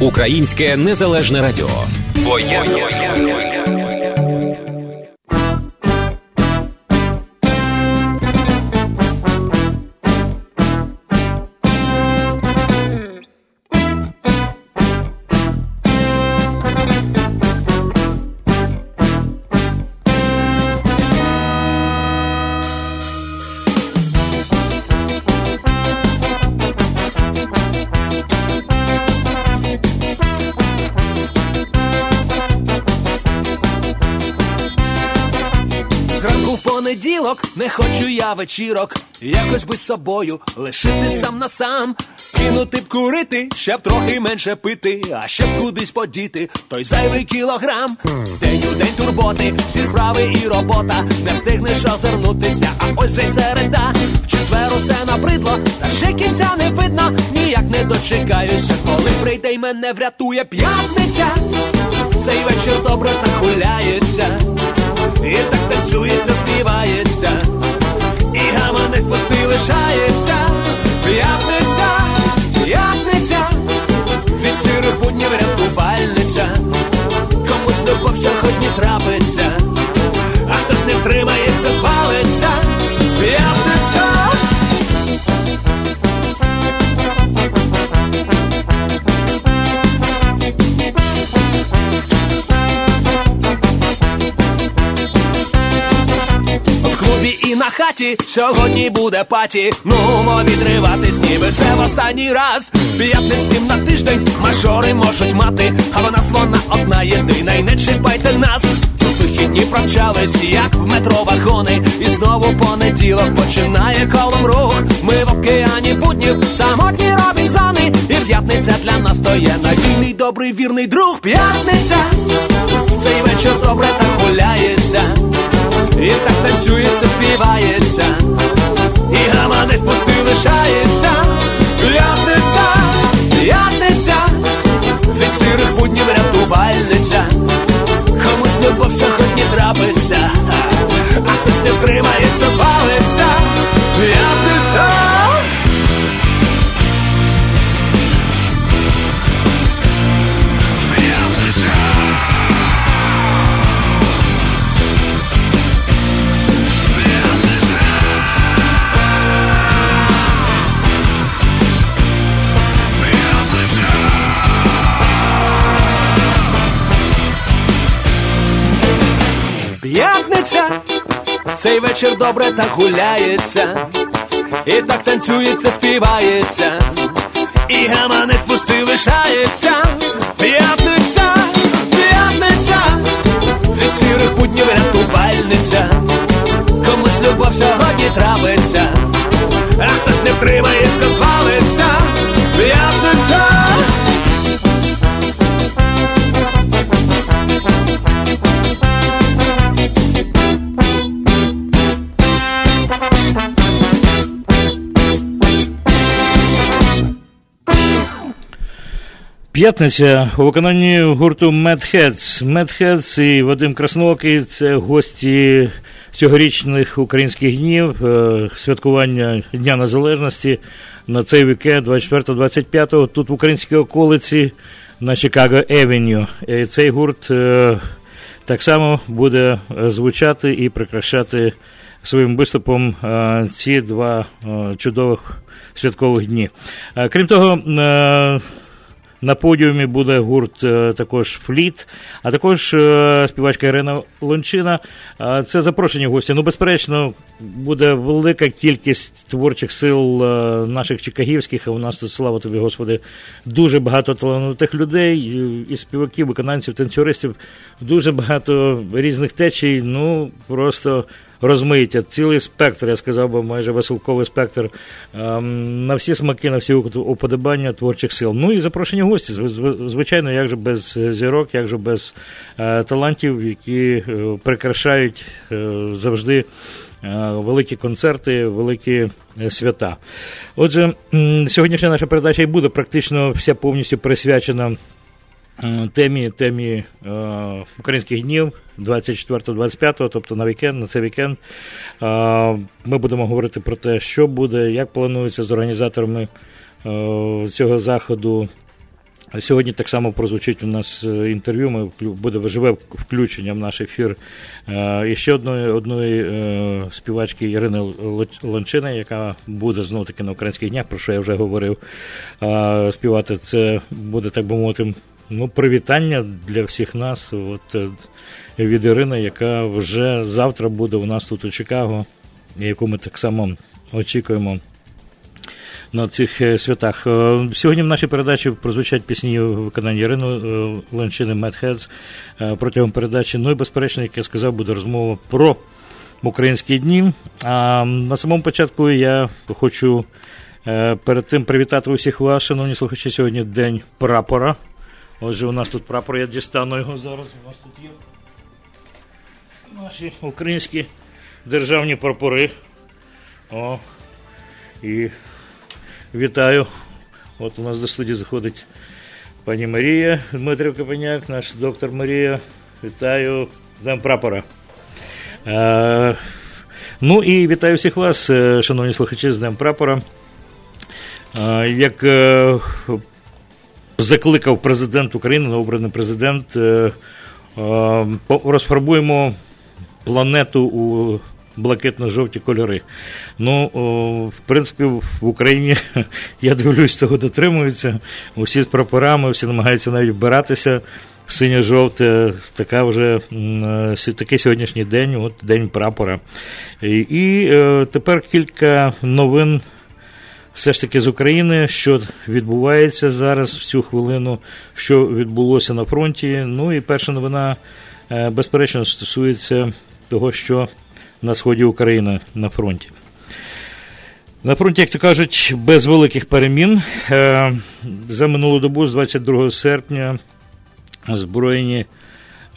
Українське незалежне радіо. Бо я... не хочу я вечірок, якось би з собою лишити сам на сам, кинути б курити, щоб трохи менше пити, а щоб кудись подіти, той зайвий кілограм. День у день турботи, всі справи і робота, не встигнеш озирнутися, а ось вже й середа. В четвер усе набридло, та ще кінця не видно, ніяк не дочекаюся, коли прийде й мене врятує п'ятниця. Цей вечір добре так гуляється. І так танцюється, співається, і гаманець пустий лишається, п'ятниця, п'ятниця, від сирих буднів рятувальниця, комусь любов сьогодні трапиться, а хтось не втримається, звалиться, І на хаті сьогодні буде паті. Ну, мо відриватись, ніби це в останній раз. П'ятниць на тиждень мажори можуть мати, а вона нас вона одна єдина, і не чіпайте нас. Вихідні промчались, як в метро вагони, і знову понеділок починає колом рух. Ми в океані буднів, самотні робінзони, і п'ятниця для нас то є надійний, добрий, вірний друг. П'ятниця цей вечір добре так гуляється. І так танцюється, співається, і гаманець пустий лишається, п'ятниця, п'ятниця, від сирих буднів рятувальниця, комусь любов сьогодні трапиться, а хтось не втримається, цей вечір добре так гуляється, і так танцюється, співається, і гаманець пустий лишається. П'ятниця, п'ятниця, від сірих буднів рятувальниця, комусь любов сьогодні трапиться, а хтось не втримається, звалиться. П'ятниця. П'ятниця у виконанні гурту. Mad Heads і Вадим Красноокий – це гості цьогорічних українських днів, е, святкування Дня Незалежності на цей вікенд 24-25 тут в українській околиці на Чикаго Евеню. Цей гурт е, так само буде звучати і прикрашати своїм виступом е, ці два чудових святкових дні. Крім того, на подіумі буде гурт е, також Фліт, а також е, співачка Ірина Лончина. Це запрошені гості. Ну, безперечно, буде велика кількість творчих сил е, наших чикагівських. А у нас тут, слава тобі, Господи, дуже багато талановитих людей, і співаків, виконавців, танцюристів, дуже багато різних течій. Ну, просто розмиття, цілий спектр, я сказав би, майже веселковий спектр ем, на всі смаки, на всі уподобання творчих сил. Ну і запрошені гості. Звичайно, як же без зірок, як же без е, талантів, які е, прикрашають е, завжди. Великі концерти, великі свята. Отже, сьогоднішня наша передача і буде практично вся повністю присвячена темі темі е, українських днів 24-25, тобто на вікенд, на цей вікенд. Е, ми будемо говорити про те, що буде, як планується з організаторами е, цього заходу. Сьогодні так само прозвучить у нас е, інтерв'ю. Ми буде живе включення в наш ефір е, і ще одної одної е, співачки Ірини Лончини, яка буде знову таки на українських днях, про що я вже говорив. Співати це буде так би мовити Ну, привітання для всіх нас. От е, від Ірини, яка вже завтра буде у нас тут у Чикаго, яку ми так само очікуємо. На цих е, святах. Е, сьогодні в нашій передачі прозвучать пісні виконання Ірини Ленчини Медхедс протягом передачі. Ну і безперечно, як я сказав, буде розмова про українські дні. А на самому початку я хочу перед тим привітати усіх вас, шановні слухачі, сьогодні День прапора. Отже, у нас тут прапор, я дістану його зараз. У нас тут є наші українські державні прапори. О, І вітаю. От у нас до студії заходить пані Марія Дмитрів Капеняк, наш доктор Марія. Вітаю Днем прапора. Е, Ну і вітаю всіх вас, е, шановні слухачі, з Днем прапора. Е, як е, закликав президент України, новообраний президент. Е, е, розфарбуємо планету у блакитно-жовті кольори. Ну, в принципі, в Україні я дивлюсь, того дотримуються. Усі з прапорами, всі намагаються навіть вбиратися. Синьо-жовте, така вже е, такий сьогоднішній день, от день прапора. І, і тепер кілька новин все ж таки з України, що відбувається зараз в цю хвилину, що відбулося на фронті. Ну і перша новина, е, безперечно, стосується того, що на сході України на фронті. На фронті, як то кажуть, без великих перемін. Е, за минулу добу, з 22 серпня, збройні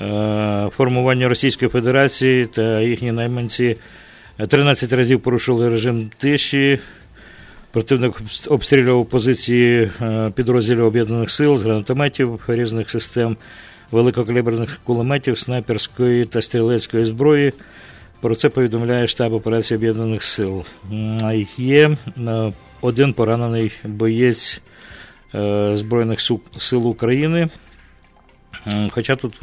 е, формування Російської Федерації та їхні найманці 13 разів порушили режим тиші. Противник обстрілював позиції е, підрозділів об'єднаних сил з гранатометів різних систем, великокаліберних кулеметів, снайперської та стрілецької зброї. Про це повідомляє штаб операції Об'єднаних Сил. Є е, один поранений боєць е, Збройних сил України. Хоча тут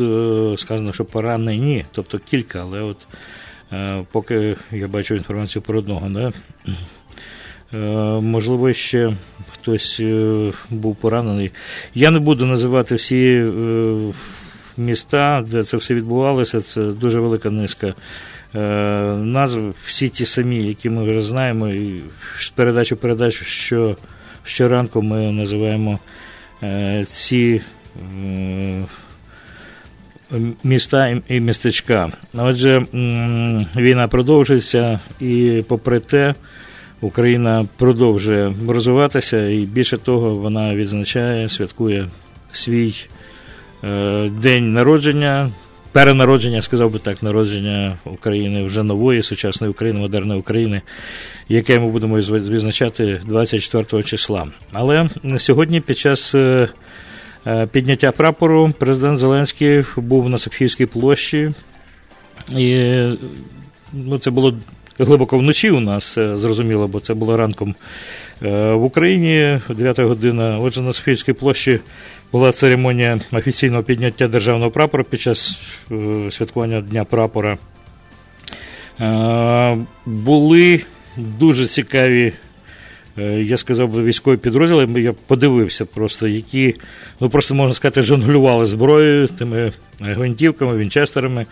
сказано, що поранені, тобто кілька, але от поки я бачу інформацію про одного. Да? Е, можливо, ще хтось е, був поранений. Я не буду називати всі е, міста, де це все відбувалося. Це дуже велика низка назв. Всі ті самі, які ми вже знаємо, і в передачу що, щоранку ми називаємо ці. Міста і містечка. Отже, війна продовжується, і попри те, Україна продовжує розвиватися, і більше того, вона відзначає, святкує свій е, день народження, перенародження, сказав би так, народження України вже нової, сучасної України, модерної України, яке ми будемо відзначати 24 числа. Але сьогодні, під час е, е, підняття прапору, президент Зеленський був на Софіївській площі. І ну, це було глибоко вночі у нас, е, зрозуміло, бо це було ранком е, в Україні, 9 година. Отже, на Софійській площі була церемонія офіційного підняття державного прапора під час е, святкування Дня прапора. Були дуже цікаві. Я сказав би військові підрозділи, я подивився просто, які, ну просто можна сказати, жонглювали зброєю, тими гвинтівками, вінчестерами,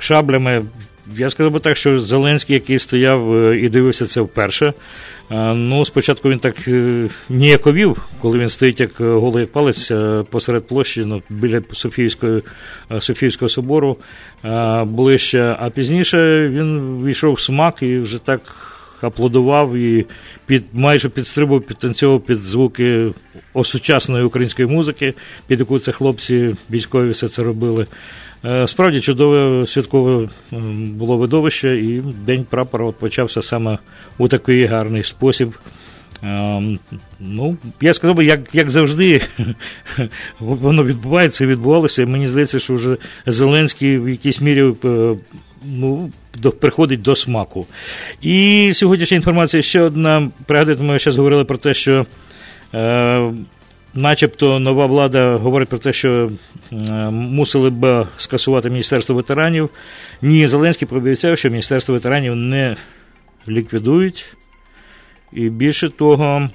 шаблями. Я сказав би так, що Зеленський, який стояв е, і дивився це вперше, Ну, спочатку він так ніяковів, коли він стоїть як голий палець посеред площі ну, біля Софіївської, Софіївського собору ближче, а пізніше він війшов в смак і вже так аплодував і під майже підстрибував, підтанцьовував під звуки осучасної української музики, під яку це хлопці військові все це робили. Е, справді чудове святкове було видовище, і День прапора от почався саме у такий гарний спосіб. Ем, ну, Я сказав би, як як завжди, воно відбувається і відбувалося. Мені здається, що вже Зеленський в якійсь мірі е, ну, приходить до смаку. І сьогоднішня інформація ще одна. Пригадуєте, ми зараз говорили про те, що. Е, Начебто нова влада говорить про те, що е, мусили б скасувати Міністерство ветеранів. Ні, Зеленський пообіцяв, що Міністерство ветеранів не ліквідують. І більше того, е,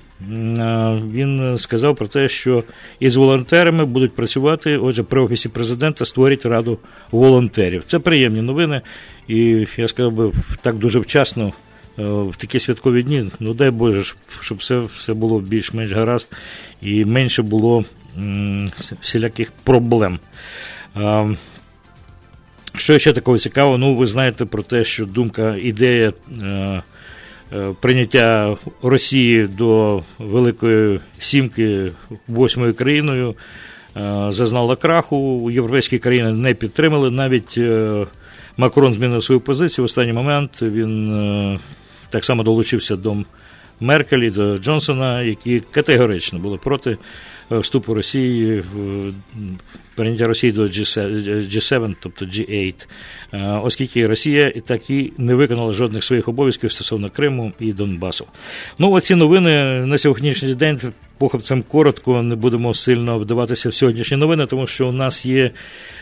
він сказав про те, що із волонтерами будуть працювати. Отже, при офісі президента створять раду волонтерів. Це приємні новини, і я сказав би так дуже вчасно. Е, в такі святкові дні, ну дай Боже, щоб все все було більш-менш гаразд і менше було всіляких проблем. А, що ще такого цікавого? Ну, ви знаєте про те, що думка, ідея е, е, прийняття Росії до Великої Сімки восьмою країною е, зазнала краху. Європейські країни не підтримали. Навіть е, Макрон змінив свою позицію. В останній момент він е, так само долучився до Меркелі, до Джонсона, які категорично були проти вступу Росії прийняття Росії до G7, тобто G8, е, оскільки Росія і так і не виконала жодних своїх обов'язків стосовно Криму і Донбасу. Ну, оці новини на сьогоднішній день похопцем коротко не будемо сильно вдаватися в сьогоднішні новини, тому що у нас є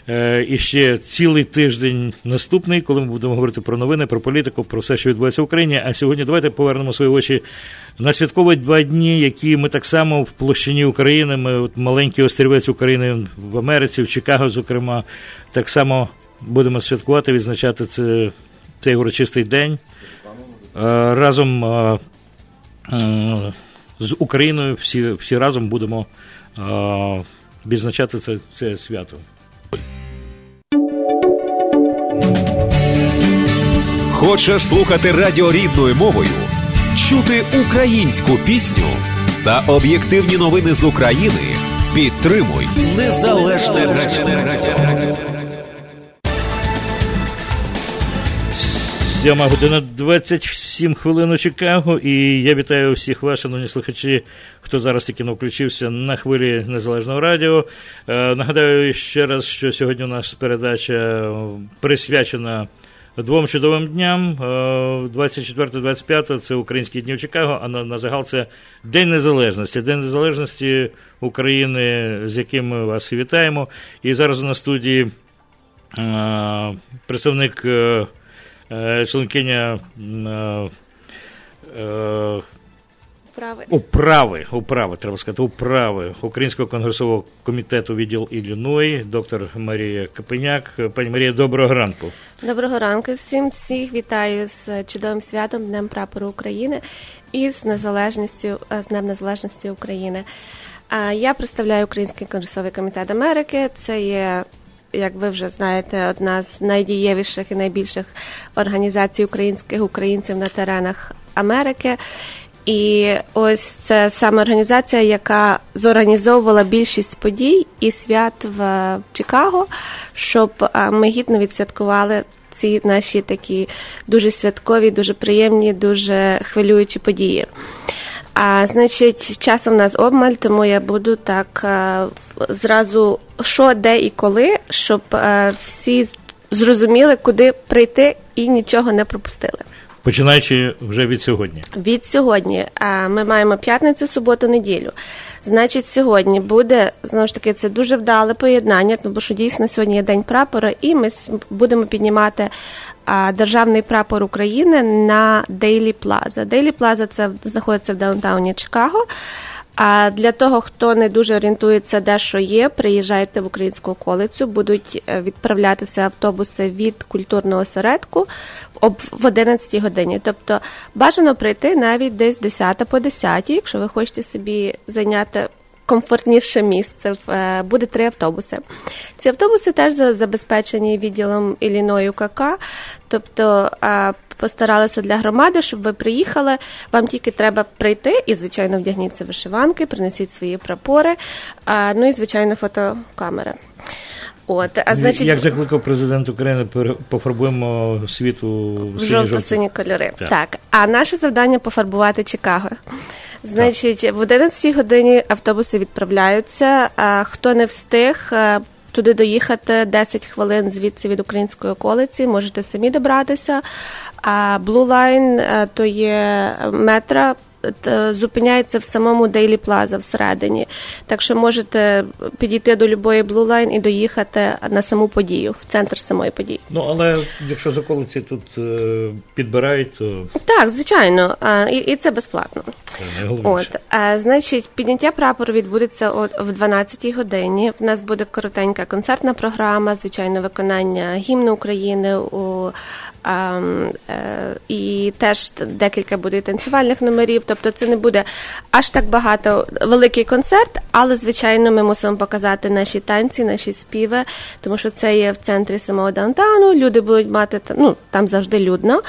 е, іще цілий тиждень наступний, коли ми будемо говорити про новини, про політику, про все, що відбувається в Україні. А сьогодні давайте повернемо свої очі на святкові два дні, які ми так само в площині України. Ми от маленький острівець України в Америці, в Чикаго, зокрема, так само будемо святкувати, відзначати це, цей урочистий день. Е, разом е, з Україною всі всі разом будемо е, відзначати це, це свято. Хочеш слухати радіо рідною мовою, чути українську пісню та об'єктивні новини з України. Підтримуй незалежне радіо. Сьома година 27 хвилин у Чикаго, і я вітаю всіх вас, шановні слухачі, хто зараз тільки включився на хвилі Незалежного радіо. Е, нагадаю ще раз, що сьогодні у нас передача присвячена двом чудовим дням. 24-25 е, це Українські дні в Чикаго, а на, на загал це День Незалежності. День Незалежності України, з яким ми вас вітаємо. І зараз на студії е, представник. Е, членкиня Управи. Управи, управи, треба сказати, управи Українського конгресового комітету відділ Ілліной, доктор Марія Капеняк. Пані Марія, доброго ранку. Доброго ранку всім. Всіх вітаю з чудовим святом Днем прапору України і з незалежністю з Днем Незалежності України. Я представляю Український конгресовий комітет Америки. Це є як ви вже знаєте, одна з найдієвіших і найбільших організацій українських українців на теренах Америки. І ось це саме організація, яка зорганізовувала більшість подій і свят в Чикаго, щоб ми гідно відсвяткували ці наші такі дуже святкові, дуже приємні, дуже хвилюючі події. А значить, часу в нас обмаль, тому я буду так а, зразу що, де і коли, щоб а, всі зрозуміли, куди прийти і нічого не пропустили. Починаючи вже від сьогодні. Від сьогодні ми маємо п'ятницю, суботу, неділю. Значить, сьогодні буде знову ж таки це дуже вдале поєднання, тому що дійсно сьогодні є день прапора, і ми будемо піднімати державний прапор України на Дейлі Плаза. Дейлі Плаза це знаходиться в даунтауні Чикаго. А для того, хто не дуже орієнтується, де що є, приїжджайте в українську околицю, будуть е, відправлятися автобуси від культурного осередку в 11 годині. Тобто бажано прийти навіть десь 10 по 10, якщо ви хочете собі зайняти. Комфортніше місце е, буде три автобуси. Ці автобуси теж забезпечені відділом Іліною КК, тобто постаралися для громади, щоб ви приїхали. Вам тільки треба прийти і, звичайно, вдягніться вишиванки, принесіть свої прапори, ну і звичайно, фотокамери. От, а значить, як закликав президент України, пофарбуємо світу в жовто-сині кольори. Так. так, а наше завдання пофарбувати Чикаго. Значить, в 11 годині автобуси відправляються. Хто не встиг, туди доїхати 10 хвилин звідси від української околиці, можете самі добратися. А Blue Line е, то є метра зупиняється в самому Дейлі Плаза всередині. Так що можете підійти до любої Blue Line і доїхати на саму подію, в центр самої події. Ну але якщо з околиці тут е, підбирають, то так, звичайно, і і це безплатно. От значить, підняття прапору відбудеться от в 12-й годині. В нас буде коротенька концертна програма, звичайно, виконання гімну України у е, і теж декілька буде танцювальних номерів. Тобто це не буде аж так багато великий концерт, але звичайно ми мусимо показати наші танці, наші співи, тому що це є в центрі самого даунтауну. Люди будуть мати ну там завжди людно,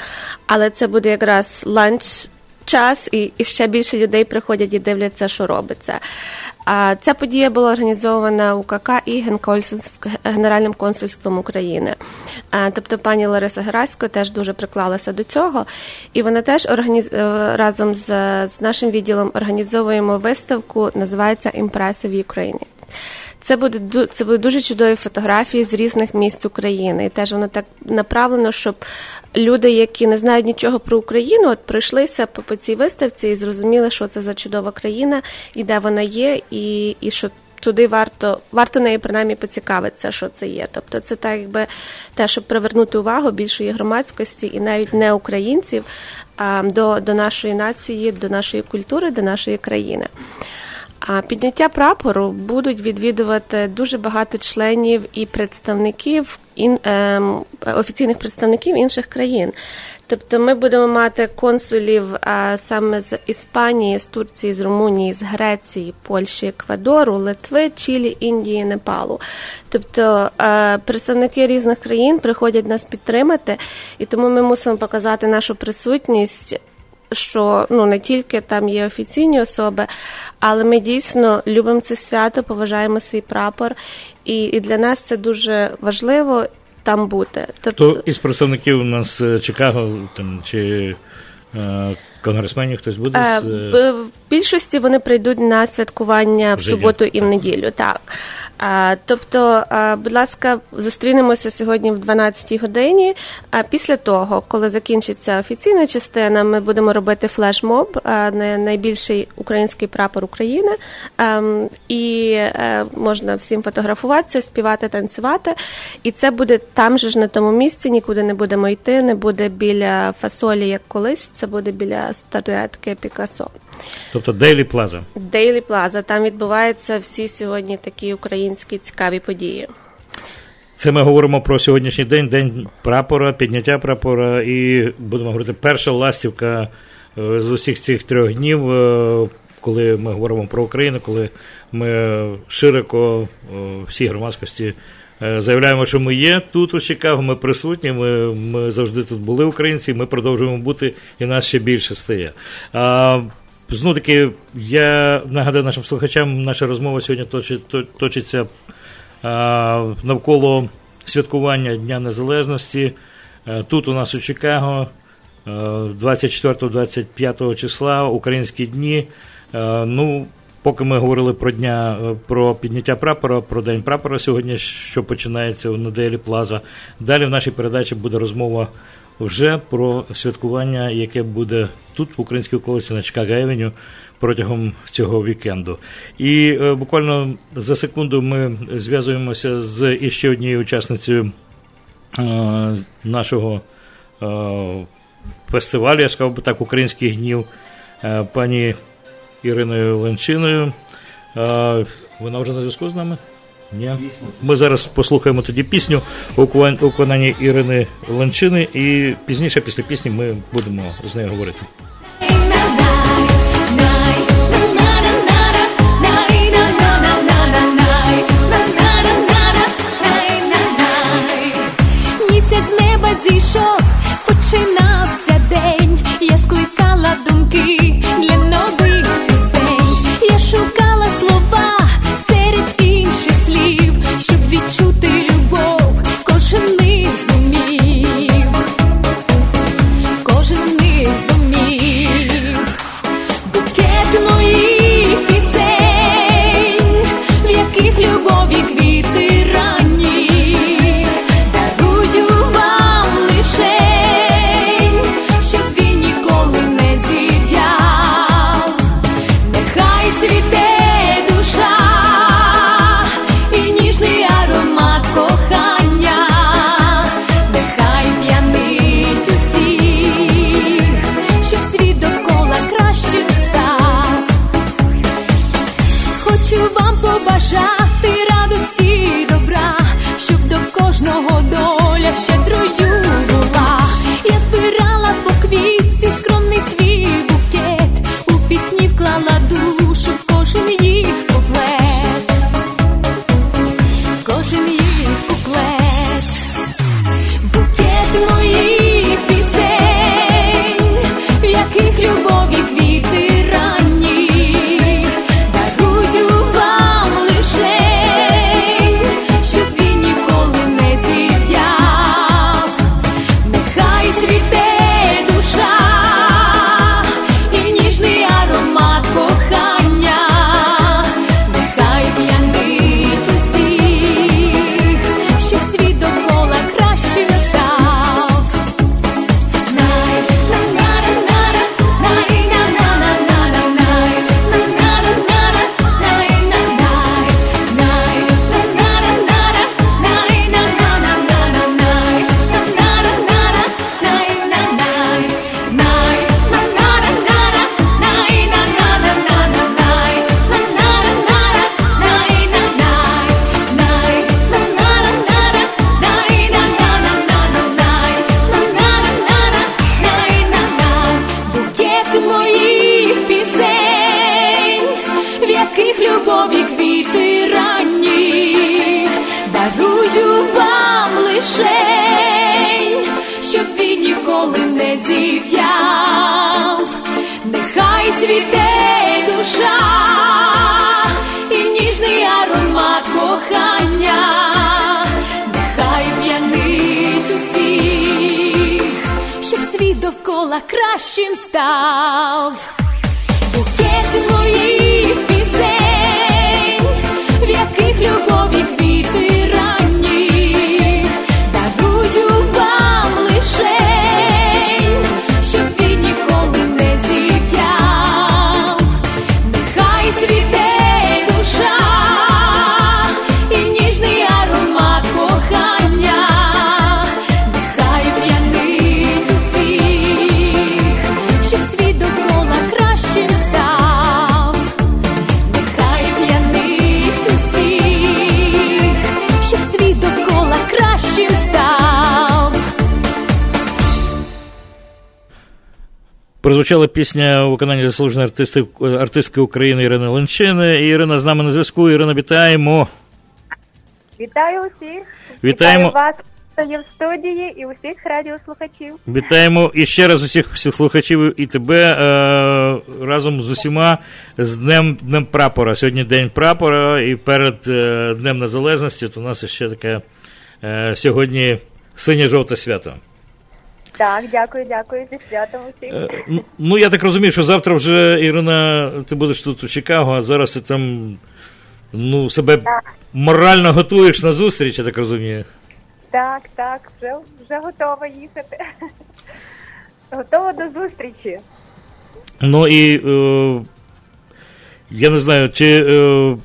але це буде якраз ланч час, і, і ще більше людей приходять і дивляться, що робиться. А ця подія була організована УКК і Генеральним консульством України. Тобто пані Лариса Герасько теж дуже приклалася до цього, і вона теж організ... Е, разом з, з нашим відділом організовуємо виставку, називається в Україні. Це буде це будуть дуже чудові фотографії з різних місць України. І теж воно так направлено, щоб люди, які не знають нічого про Україну, от пройшлися по, по цій виставці і зрозуміли, що це за чудова країна і де вона є, і, і що. Туди варто варто неї принаймні поцікавитися, що це є. Тобто, це так, якби те, щоб привернути увагу більшої громадськості і навіть не українців а до, до нашої нації, до нашої культури, до нашої країни. Підняття прапору будуть відвідувати дуже багато членів і представників ін, е, офіційних представників інших країн. Тобто ми будемо мати консулів саме з Іспанії, з Турції, з Румунії, з Греції, Польщі, Еквадору, Литви, Чилі, Індії, Непалу. Тобто а, представники різних країн приходять нас підтримати, і тому ми мусимо показати нашу присутність що ну не тільки там є офіційні особи, але ми дійсно любимо це свято, поважаємо свій прапор, і, і для нас це дуже важливо там бути. Тобто Хто із представників у нас е, Чикаго там чи. Е, конгресменів хтось буде е, в більшості вони прийдуть на святкування в суботу і в неділю. Так Тобто, будь ласка, зустрінемося сьогодні в 12-й годині. А після того, коли закінчиться офіційна частина, ми будемо робити флешмоб, найбільший український прапор України, ем, і е, можна всім фотографуватися, співати, танцювати. І це буде там же ж на тому місці, нікуди не будемо йти, не буде біля фасолі, як колись. Це буде біля статуетки Пікасо. Тобто Дейлі Плаза. Дейлі Плаза. Там відбуваються всі сьогодні такі українські цікаві події. Це ми говоримо про сьогоднішній день, день прапора, підняття прапора, і будемо говорити, перша ластівка е, з усіх цих трьох днів, е, коли ми говоримо про Україну, коли ми широко е, всій громадськості заявляємо, що ми є тут у Чикаго, ми присутні, ми ми завжди тут були українці, ми продовжуємо бути, і нас ще більше стає. Знову таки, я нагадаю нашим слухачам, наша розмова сьогодні точиться а, навколо святкування Дня Незалежності. А, тут у нас у Чикаго 24-25 числа українські дні. А, ну, Поки ми говорили про дня про підняття прапора, про день прапора сьогодні, що починається у неделі Плаза. Далі в нашій передачі буде розмова вже про святкування, яке буде тут, в українській околиці на Чикаго-Евеню протягом цього вікенду. І е, буквально за секунду ми зв'язуємося з іще однією учасницею е, нашого е, фестивалю, я сказав би так, українських днів, е, пані Іриною Ленчиною. Вона вже на зв'язку з нами? Ні. Ми зараз послухаємо тоді пісню у виконанні Ірини Ленчини, і пізніше, після пісні, ми будемо з нею говорити. Місяць з неба зійшов, цвіте душа і ніжний аромат кохання, нехай п'янить усіх, щоб світ довкола кращим став. Прозвучала пісня у виконанні заслуженої артисти, артистки України Ірини Ленчини. Ірина з нами на зв'язку. Ірина, вітаємо. Вітаю усіх. Вітаємо. Вітаю вас, є в студії, і усіх радіослухачів. Вітаємо і ще раз усіх всіх слухачів і тебе е, разом з усіма з Днем Днем Прапора. Сьогодні День прапора, і перед е, Днем Незалежності то у нас ще таке е, сьогодні синє-жовте свято. Так, дякую, дякую зі святом усіх. Е, ну, я так розумію, що завтра вже, Ірина, ти будеш тут у Чикаго, а зараз ти там ну, себе морально готуєш на зустріч, я так розумію. Так, так, вже, вже готова їхати. Готова до зустрічі. Ну і е, я не знаю, чи е,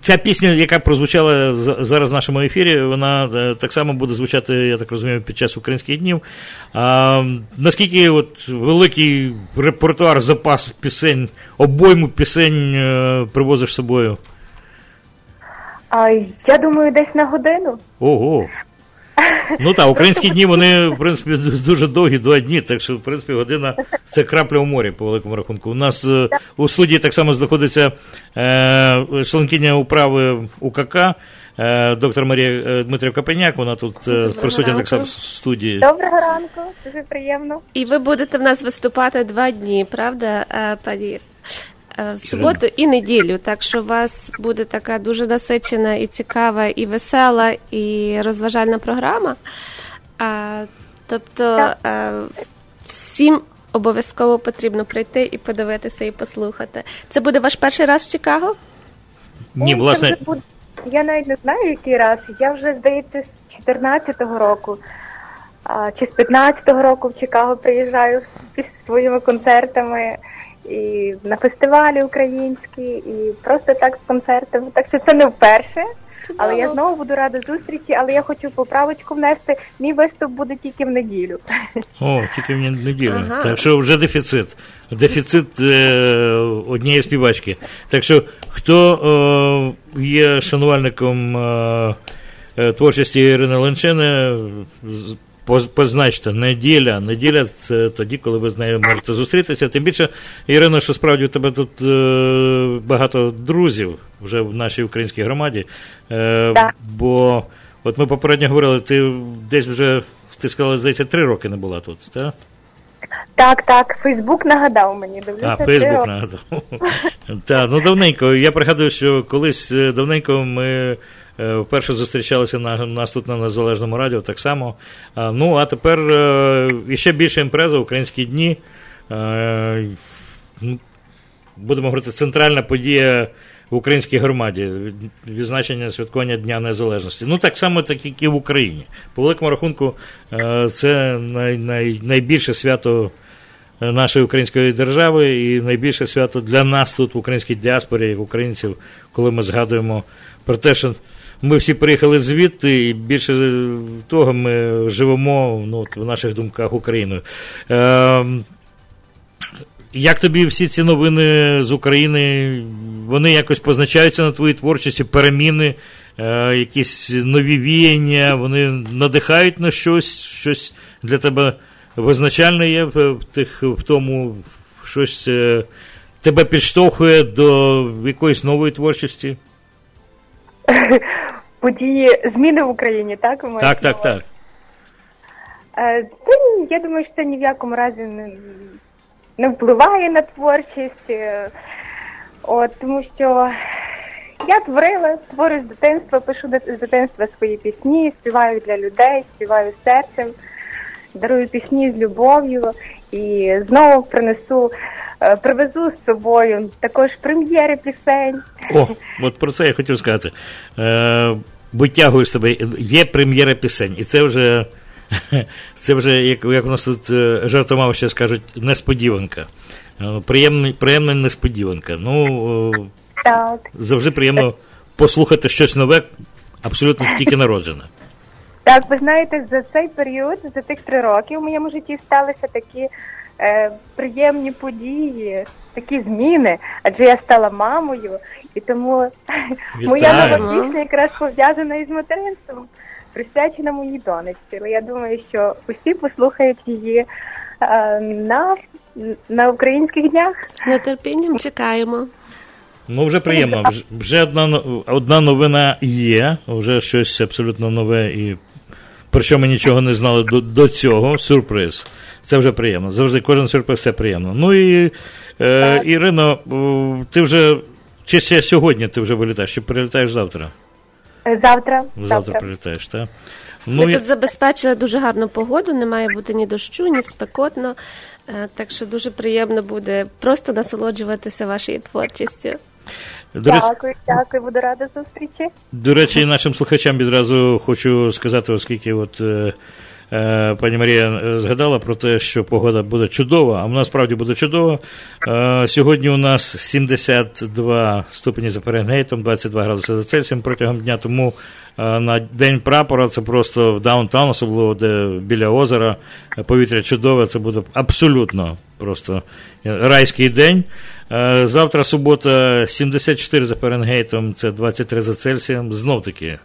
ця пісня, яка прозвучала зараз в нашому ефірі, вона е, так само буде звучати, я так розумію, під час українських днів. А, Наскільки от великий репертуар, запас пісень, обойму пісень е, привозиш з собою? А, Я думаю, десь на годину. Ого. Ну так, українські дні, вони, в принципі, дуже довгі, два дні, так що, в принципі, година це крапля у морі, по великому рахунку. У нас е, у студії так само знаходиться е, членкиня управи УКК, е, доктор Марія е, Дмитрів Капеняк, вона тут е, присутня так само в студії. Доброго ранку, дуже приємно. І ви будете в нас виступати два дні, правда, пані? Е, суботу і неділю. Так що у вас буде така дуже насичена і цікава, і весела, і розважальна програма. А, Тобто а, е, всім обов'язково потрібно прийти і подивитися, і послухати. Це буде ваш перший раз в Чикаго? Ні, власне. Я навіть не знаю, який раз. Я вже, здається, з 14-го року. Чи з 15-го року в Чикаго приїжджаю зі своїми концертами і на фестивалі українські, і просто так з концертами. Так що це не вперше. Але я знову буду рада зустрічі, але я хочу поправочку внести. Мій виступ буде тільки в неділю. О, тільки в неділю. Ага. Так що вже дефіцит. Дефіцит е, однієї співачки. Так що хто е, є шанувальником е, е творчості Ірини Ленчини, позначте, неділя. Неділя це тоді, коли ви з нею можете зустрітися. Тим більше, Ірина, що справді у тебе тут е, багато друзів вже в нашій українській громаді. Е, так. Бо от ми попередньо говорили, ти десь вже ти сказала, здається, три роки не була тут, так? Так, так, Фейсбук нагадав мені. Дивлюся, а, Фейсбук нагадав. Так, ну давненько. Я пригадую, що колись е, давненько ми вперше зустрічалися на нас тут на Незалежному радіо так само. Ну, а тепер е, іще більше імпреза, українські дні. Е, ну, будемо говорити, центральна подія в українській громаді, відзначення святкування Дня Незалежності. Ну, так само, так як і в Україні. По великому рахунку, це най, най, найбільше свято. Нашої української держави і найбільше свято для нас тут в українській діаспорі, як українців, коли ми згадуємо про те, що ми всі приїхали звідти, і більше того, ми живемо ну, в наших думках Україною. Е, як тобі всі ці новини з України? Вони якось позначаються на твоїй творчості, переміни, е, якісь нові віяння, вони надихають на щось, щось для тебе визначальне є в тих, в тому, щось е, тебе підштовхує до якоїсь нової творчості? події зміни в Україні, так? Так, так, так. Е, це, я думаю, що це ні в якому разі не не впливає на творчість, е, От, тому що я творила, творю з дитинства, пишу з дитинства свої пісні, співаю для людей, співаю серцем, дарую пісні з любов'ю і знову принесу, е, привезу з собою також прем'єри пісень. О, от про це я хотів сказати. Е, витягуєш себе, є прем'єра пісень, і це вже це вже, як як у нас тут е, жартома ще скажуть, несподіванка. Е, приємна, приємна несподіванка. Ну, так. Завжди приємно послухати щось нове, абсолютно тільки народжене. Так, ви знаєте, за цей період, за тих три роки в моєму житті сталися такі е, приємні події, такі зміни, адже я стала мамою, і тому Вітаю. моя нова пісня якраз пов'язана із материнством, присвячена моїй донечці. Але я думаю, що усі послухають її е, на на українських днях. З нетерпінням чекаємо. Ну, вже приємно. Вже одна одна новина є, вже щось абсолютно нове, і про що ми нічого не знали до до цього. Сюрприз. Це вже приємно. Завжди кожен сюрприз це приємно. Ну і е, Ірино, ти вже чи ще сьогодні ти вже вилітаєш, чи прилітаєш завтра? Е, завтра. Завтра, завтра. прилітаєш, так? Ну, Ми я... тут забезпечили дуже гарну погоду, не має бути ні дощу, ні спекотно. Е, так що дуже приємно буде просто насолоджуватися вашою творчістю. До дякую, речі, дякую, буду рада зустрічі. До речі, нашим слухачам відразу хочу сказати, оскільки от. Е, пані Марія е, згадала про те, що погода буде чудова, а вона справді буде чудова. Е, сьогодні у нас 72 ступені за Фаренгейтом, 22 градуси за Цельсієм протягом дня. Тому на День прапора це просто downtown, особливо де біля озера. Повітря чудове, це буде абсолютно просто райський день. Завтра субота 74 за Фаренгейтом, це 23 за Цельсієм. Знов таки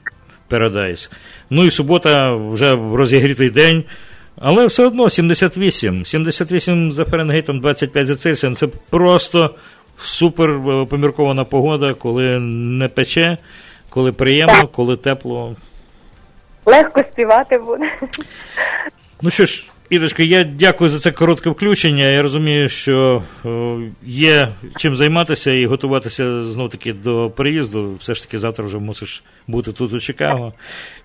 Paradise. Ну і субота вже розігрітий день. Але все одно 78. 78 за Фаренгейтом, 25 за Цельсієм. Це просто супер е, поміркована погода, коли не пече, коли приємно, коли тепло. Легко співати буде. Ну що ж, Ірочка, я дякую за це коротке включення. Я розумію, що є чим займатися і готуватися знов таки до переїзду. Все ж таки завтра вже мусиш бути тут у Чикаго.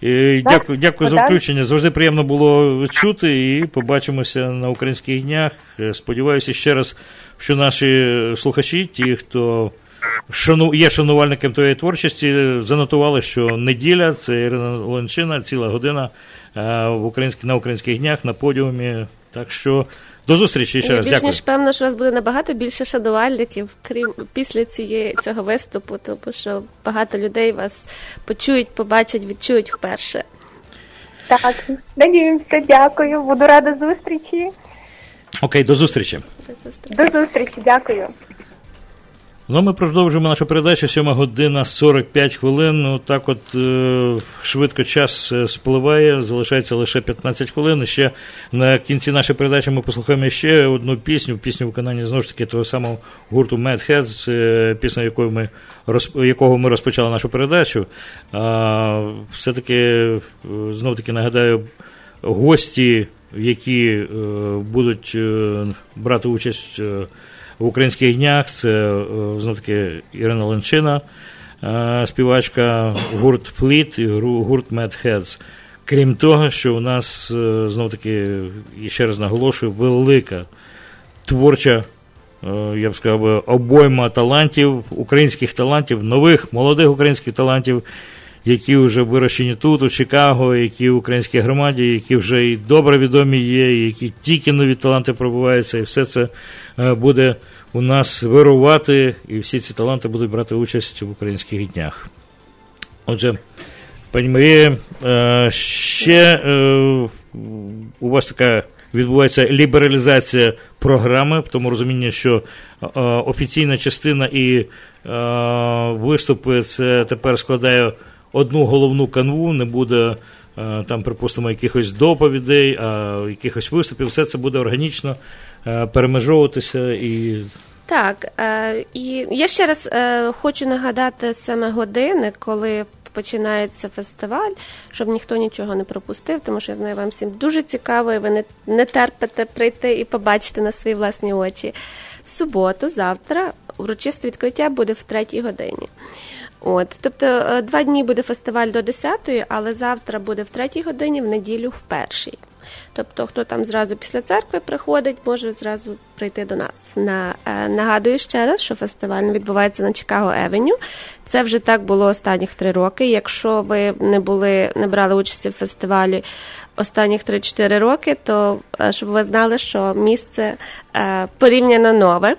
І Дякую дякую за включення. Завжди приємно було чути і побачимося на українських днях. Сподіваюся ще раз, що наші слухачі, ті, хто шану, є шанувальником твоєї творчості, занотували, що неділя це Ірина Ленчина, ціла година. Е, в українських на українських днях на подіумі. Так що до зустрічі ще раз. Більш дякую. ніж певно, що у вас буде набагато більше шанувальників, крім після цієї цього виступу, тому що багато людей вас почують, побачать, відчують вперше. Так, надіємося, дякую. Буду рада зустрічі. Окей, до зустрічі. До зустрічі. До зустрічі, дякую. Ну, ми продовжуємо нашу передачу 7 година 45 хвилин. Ну, так от е, швидко час е, спливає, залишається лише 15 хвилин. І ще на кінці нашої передачі ми послухаємо ще одну пісню, пісню виконання знову ж таки того самого гурту Mad Heads, е, пісня, якою ми розп- якого ми розпочали нашу передачу. А, Все-таки, е, знов таки нагадаю, гості, які е, будуть е, брати участь в українських днях. Це е, знов таки Ірина Ленчина, е, співачка гурт Фліт і гурт Heads. Крім того, що у нас е, знов таки, і ще раз наголошую, велика творча, я б сказав, обойма талантів, українських талантів, нових молодих українських талантів, які вже вирощені тут, у Чикаго, які в українській громаді, які вже і добре відомі є, які тільки нові таланти пробуваються, і все це буде у нас вирувати, і всі ці таланти будуть брати участь в українських днях. Отже, пані Марія, е, ще е, у вас така відбувається лібералізація програми, в тому розумінні, що е, офіційна частина і виступи це тепер складає одну головну канву, не буде. Там, припустимо, якихось доповідей, а якихось виступів, все це буде органічно Е, перемежовуватися і. Так, е, і я ще раз е, хочу нагадати саме години, коли починається фестиваль, щоб ніхто нічого не пропустив, тому що я знаю, вам всім дуже цікаво, і ви не, не терпите прийти і побачити на свої власні очі. В суботу, завтра, урочисте відкриття буде в третій годині. От, тобто два дні буде фестиваль до 10-ї, але завтра буде в третій годині, в неділю в першій. Тобто, хто там зразу після церкви приходить, може зразу прийти до нас. На, е, Нагадую ще раз, що фестиваль відбувається на Чикаго Евеню. Це вже так було останніх три роки. Якщо ви не були, не брали участі в фестивалі останніх 3-4 роки, то е, щоб ви знали, що місце е, порівняно нове.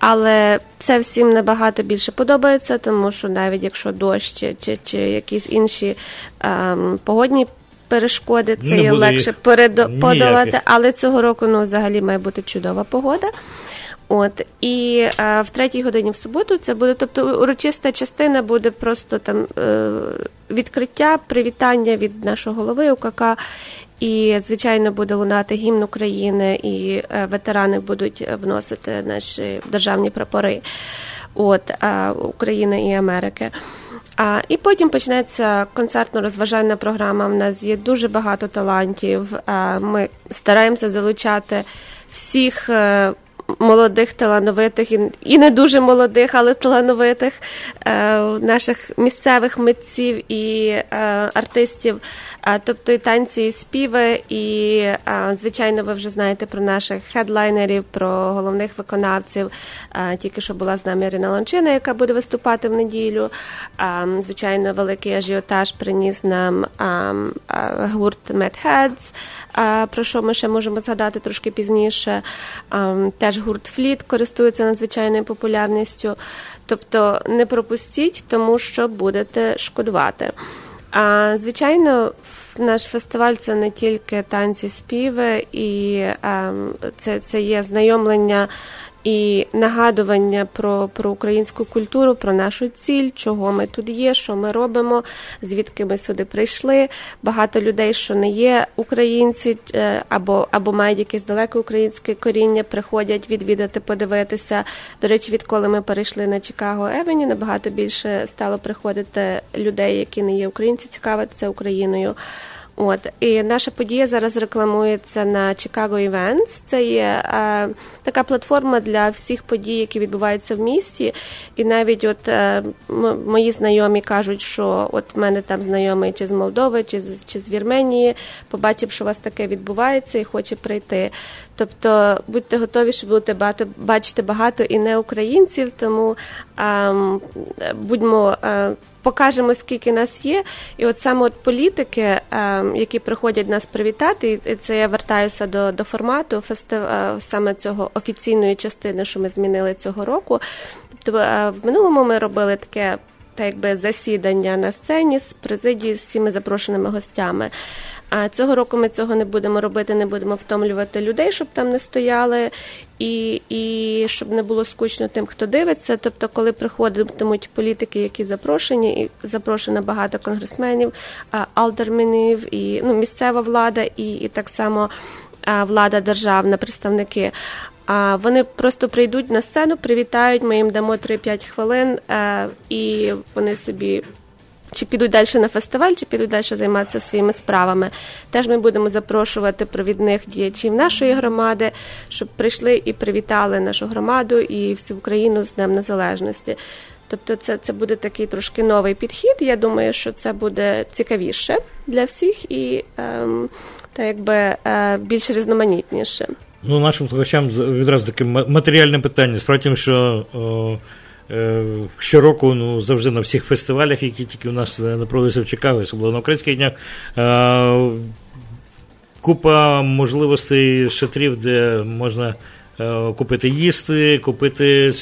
Але це всім набагато більше подобається, тому що навіть якщо дощ чи чи, чи якісь інші ем, погодні перешкоди, це є легше подолати. Але цього року ну, взагалі має бути чудова погода. От і а, в третій годині в суботу це буде, тобто урочиста частина буде просто там е, відкриття, привітання від нашого голови УКК. І, звичайно, буде лунати гімн України, і е, ветерани будуть вносити наші державні прапори от е, України і Америки. А, І потім почнеться концертно-розважальна програма. У нас є дуже багато талантів. Ми стараємося залучати всіх е, молодих талановитих і, не дуже молодих, але талановитих е, наших місцевих митців і е, артистів, тобто і танці, і співи, і звичайно, ви вже знаєте про наших хедлайнерів, про головних виконавців. Тільки що була з нами Ірина Лончина, яка буде виступати в неділю. Звичайно, великий ажіотаж приніс нам гурт Heads, про що ми ще можемо згадати трошки пізніше. Теж гурт Фліт користується надзвичайною популярністю. Тобто не пропустіть, тому що будете шкодувати. А звичайно, наш фестиваль це не тільки танці, співи, і а, це, це є знайомлення і нагадування про про українську культуру, про нашу ціль, чого ми тут є, що ми робимо, звідки ми сюди прийшли. Багато людей, що не є українці, е, або або мають якесь далеке українське коріння, приходять відвідати, подивитися. До речі, відколи ми перейшли на Чикаго Евені, набагато більше стало приходити людей, які не є українці, цікавитися Україною. От і наша подія зараз рекламується на Chicago Events. Це є е, така платформа для всіх подій, які відбуваються в місті. І навіть от е, мої знайомі кажуть, що от в мене там знайомий чи з Молдови, чи з чи з Вірменії, побачив, що у вас таке відбувається, і хоче прийти. Тобто будьте готові, що будете багато бачити багато і не українців, тому е, будьмо. Покажемо, скільки нас є. І от саме от політики, ем, які приходять нас привітати, і це я вертаюся до до формату фестив... Е, саме цього офіційної частини, що ми змінили цього року. Тобто е, в минулому ми робили таке. Та якби засідання на сцені з президією з всіми запрошеними гостями. А цього року ми цього не будемо робити, не будемо втомлювати людей, щоб там не стояли, і і щоб не було скучно тим, хто дивиться. Тобто, коли приходитимуть політики, які запрошені, і запрошено багато конгресменів, алдерменів, і ну, місцева влада, і, і так само влада державна, представники. А вони просто прийдуть на сцену, привітають. Ми їм дамо 3-5 хвилин, і вони собі чи підуть далі на фестиваль, чи підуть далі займатися своїми справами. Теж ми будемо запрошувати провідних діячів нашої громади, щоб прийшли і привітали нашу громаду і всю Україну з Днем Незалежності. Тобто, це це буде такий трошки новий підхід. Я думаю, що це буде цікавіше для всіх і ем, та якби е, більш різноманітніше. Ну, нашим слухачам відразу таке матеріальне питання. Справді, що о, щороку ну, завжди на всіх фестивалях, які тільки у нас не проводяться в Чикаго, особливо на українських днях. Е, купа можливостей шатрів, де можна е, купити їсти, купити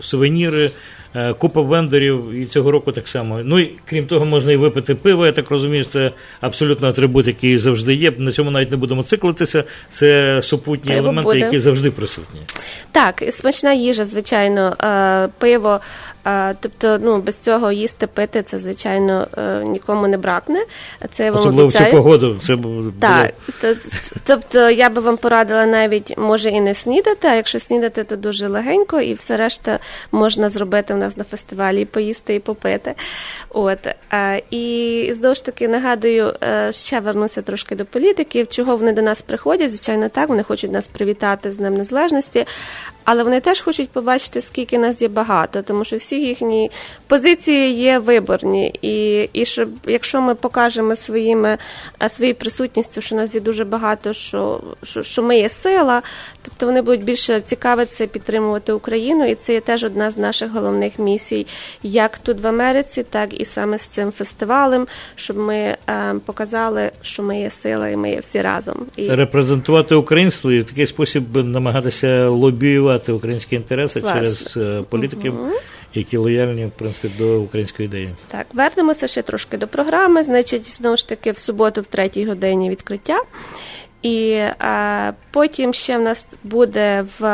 сувеніри. Е, купа вендорів, і цього року так само. Ну і крім того, можна і випити пиво. Я так розумію, це абсолютно атрибут, який завжди є. На цьому навіть не будемо циклитися. Це супутні пиво елементи, буде. які завжди присутні. Так, смачна їжа, звичайно, е, пиво. Тобто, ну без цього їсти пити це звичайно е, нікому не бракне. Це я вам Особливо в цю погоду. Це було... так. Тобто я би вам порадила навіть може і не снідати, а якщо снідати, то дуже легенько, і все решта можна зробити в нас на фестивалі і поїсти і попити. От і знову ж таки нагадую, е, ще вернуся трошки до політиків. Чого вони до нас приходять? Звичайно, так вони хочуть нас привітати з Днем Незалежності але вони теж хочуть побачити, скільки нас є багато, тому що всі їхні позиції є виборні. І і щоб якщо ми покажемо своїми е, своєю присутністю, що нас є дуже багато, що, що, що ми є сила, тобто вони будуть більше цікавитися, підтримувати Україну, і це є теж одна з наших головних місій, як тут в Америці, так і саме з цим фестивалем, щоб ми е, показали, що ми є сила, і ми є всі разом. І репрезентувати українство і в такий спосіб намагатися лобіювати захищати українські інтереси Власне. через е, політиків. Угу. Які лояльні в принципі до української ідеї, так вернемося ще трошки до програми. Значить, знову ж таки, в суботу, в третій годині відкриття. І а, потім ще в нас буде в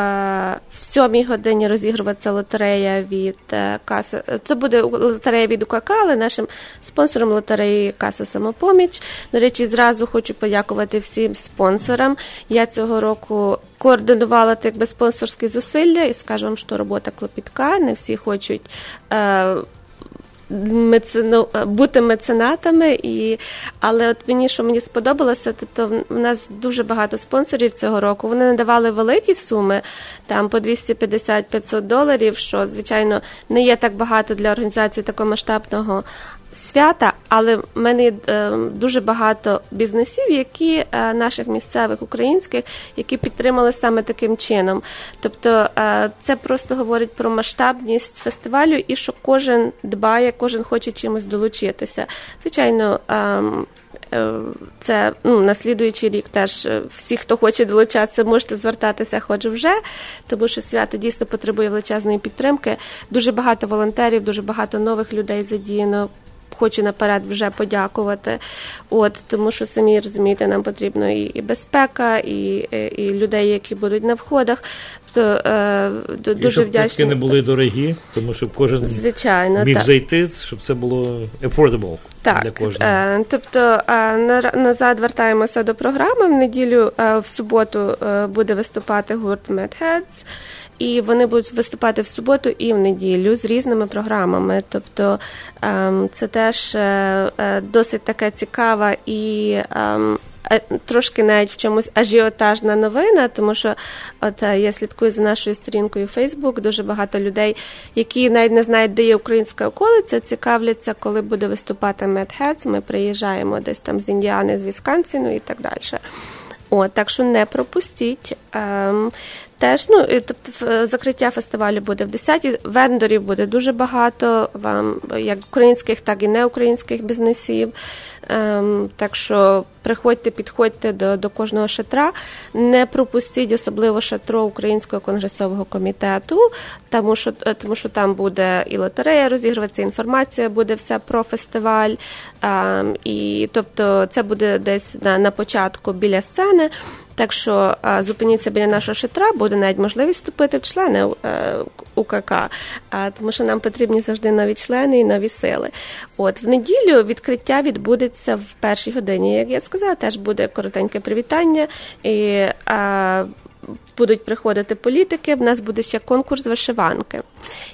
в сьомій годині розігруватися лотерея від е, каси. Це буде лотерея від УКК, але нашим спонсором лотереї Каса Самопоміч. До речі, зразу хочу подякувати всім спонсорам. Я цього року координувала так би спонсорські зусилля і скажу вам, що робота клопітка. Не всі хочуть. Е, мецену, бути меценатами. І, Але от мені, що мені сподобалося, тобто в нас дуже багато спонсорів цього року. Вони надавали великі суми, там по 250-500 доларів, що, звичайно, не є так багато для організації такого масштабного свята, але в мене е, дуже багато бізнесів, які е, наших місцевих українських, які підтримали саме таким чином. Тобто е, це просто говорить про масштабність фестивалю і що кожен дбає, кожен хоче чимось долучитися. Звичайно. Ем, це ну, на слідуючий рік теж всі, хто хоче долучатися, можете звертатися, хоч вже, тому що свято дійсно потребує величезної підтримки. Дуже багато волонтерів, дуже багато нових людей задіяно хочу наперед вже подякувати. От тому, що самі розумієте, нам потрібно і, і безпека, і, і людей, які будуть на входах. То е, дуже і щоб вдячні. не були дорогі, тому щоб кожен звичайно міг так. зайти, щоб це було affordable так, для кожного. Е, тобто е, назад вертаємося до програми. В неділю е, в суботу е, буде виступати гурт Mad Heads і вони будуть виступати в суботу і в неділю з різними програмами. Тобто ем, це теж е, е, досить така цікава і. Ем, е, трошки навіть в чомусь ажіотажна новина, тому що от я слідкую за нашою сторінкою Facebook, дуже багато людей, які навіть не знають, де є українська околиця, цікавляться, коли буде виступати Mad Ми приїжджаємо десь там з Індіани, з Вісконсіну і так далі. О, так що не пропустіть. Ем, Теж ну тобто закриття фестивалю буде в 10-й, Вендорів буде дуже багато вам, як українських, так і неукраїнських бізнесів. Ем, Так що приходьте, підходьте до до кожного шатра, не пропустіть особливо шатро Українського конгресового комітету, тому що тому що там буде і лотерея розігруватися, інформація буде все про фестиваль. Ем, і тобто це буде десь на, на початку біля сцени. Так що а, зупиніться біля нашого шатра, буде навіть можливість вступити в члени е, УКК, тому що нам потрібні завжди нові члени і нові сили. От в неділю відкриття відбудеться в першій годині. Як я сказала, теж буде коротеньке привітання. І, а, будуть приходити політики. В нас буде ще конкурс вишиванки,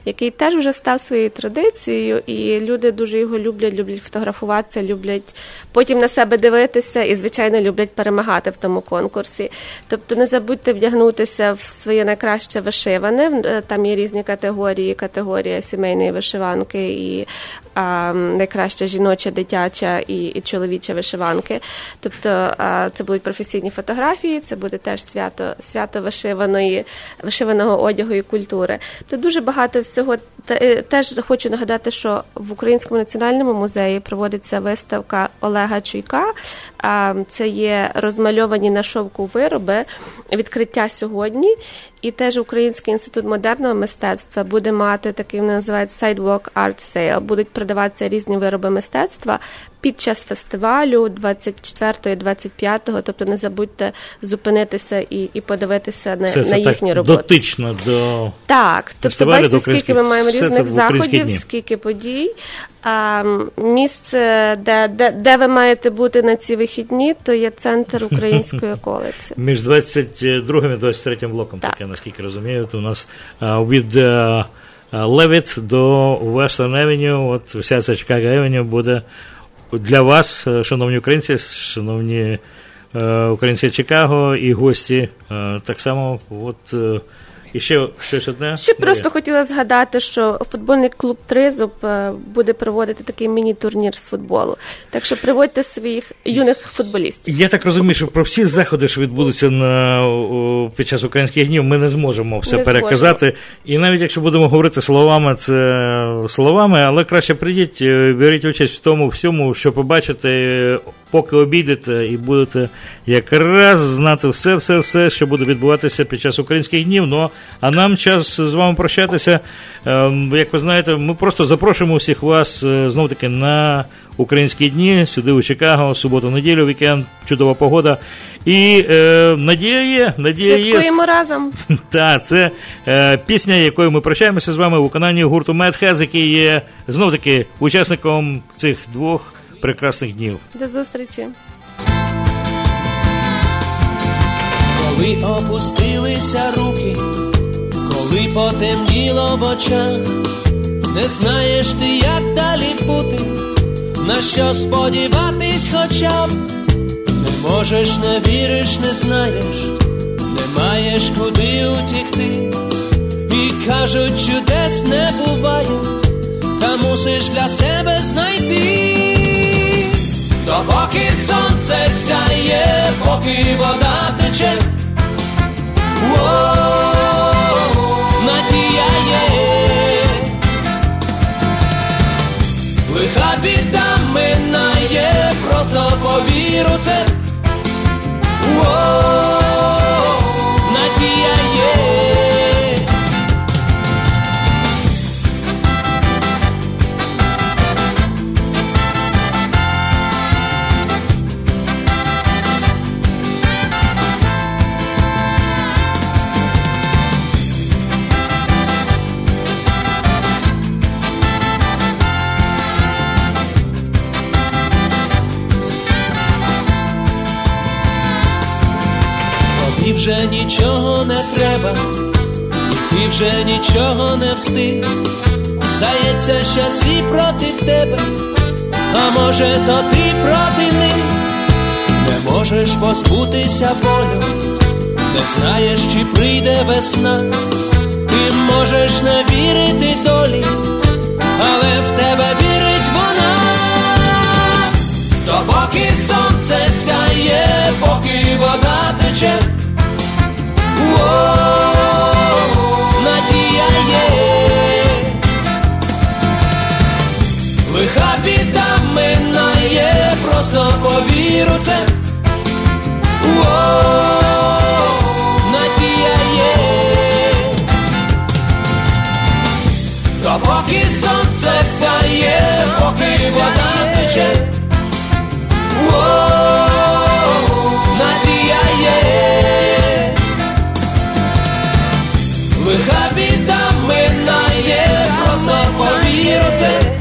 який теж вже став своєю традицією, і люди дуже його люблять, люблять фотографуватися, люблять потім на себе дивитися і, звичайно, люблять перемагати в тому конкурсі. Тобто не забудьте вдягнутися в своє найкраще вишиване. Е, там є різні категорії, категорія сімейної вишиванки і а, найкраща жіноча, дитяча і, і чоловіча вишиванки. Тобто а, це будуть професійні фотографії, це буде теж свято свято вишиваної, вишиваного одягу і культури. Тут дуже багато всього. Е, теж хочу нагадати, що в Українському національному музеї проводиться виставка Олега Чуйка. Це є розмальовані на шовку вироби. Відкриття сьогодні. І теж Український інститут модерного мистецтва буде мати такий називають Sidewalk Art Sale. Будуть продаватися різні вироби мистецтва під час фестивалю 24-25, Тобто не забудьте зупинитися і і подивитися на це, на їхні роботи. Дотично до так. Тобто, бачите, скільки ми маємо різних заходів, скільки подій. А місце, де, де де ви маєте бути на ці вихідні, то є центр української околиці. Між 22 і 23 блоком, так. таке, наскільки розумію, то у нас від Левіт до Western Avenue, от вся ця Chicago Avenue буде для вас, е, шановні українці, шановні е, українці Чикаго і гості, е, так само, от. І ще щось одне. Ще просто хотіла згадати, що футбольний клуб Тризуб е, буде проводити такий міні-турнір з футболу. Так що приводьте своїх юних футболістів. Я так розумію, що про всі заходи, що відбудуться на під час українських днів, ми не зможемо все не переказати. Зможемо. І навіть якщо будемо говорити словами, це словами, але краще прийдіть, е, беріть участь в тому всьому, що побачите, поки обійдете, і будете якраз знати все, все, все, що буде відбуватися під час українських днів. Ну а нам час з вами прощатися. Ем, як ви знаєте, ми просто запрошуємо всіх вас е, знов таки на українські дні сюди у Чикаго, суботу-неділю, вікенд, чудова погода. І е, надія є. Надія Святкуємо є. разом. Так, це е, пісня, якою ми прощаємося з вами у виконанні гурту Медхез, який є знов таки учасником цих двох прекрасних днів. До зустрічі. Коли опустилися руки, коли потемніло в очах, не знаєш ти, як далі бути, на що сподіватись, хоча б. Не можеш, не віриш, не знаєш, не маєш куди утікти, і кажуть, чудес не буває, та мусиш для себе знайти, допоки сонце сяє, поки вода тече. Надія є, лиха біда минає, просто повіру це. Надія нічого не треба, і ти вже нічого не встиг. Здається, що всі проти тебе, а може, то ти проти них, не можеш позбутися болю, не знаєш, чи прийде весна, ти можеш не вірити долі, але в тебе вірить вона, допоки сонце сяє, поки вода тече. Надія лиха біда минає, просто повіру це. Надія є, допоки сонце сяє, поки вода тече. Лиха біда минає, просто повіру це.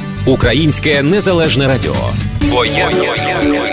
Українське незалежне радіо. Бо я, я, я, я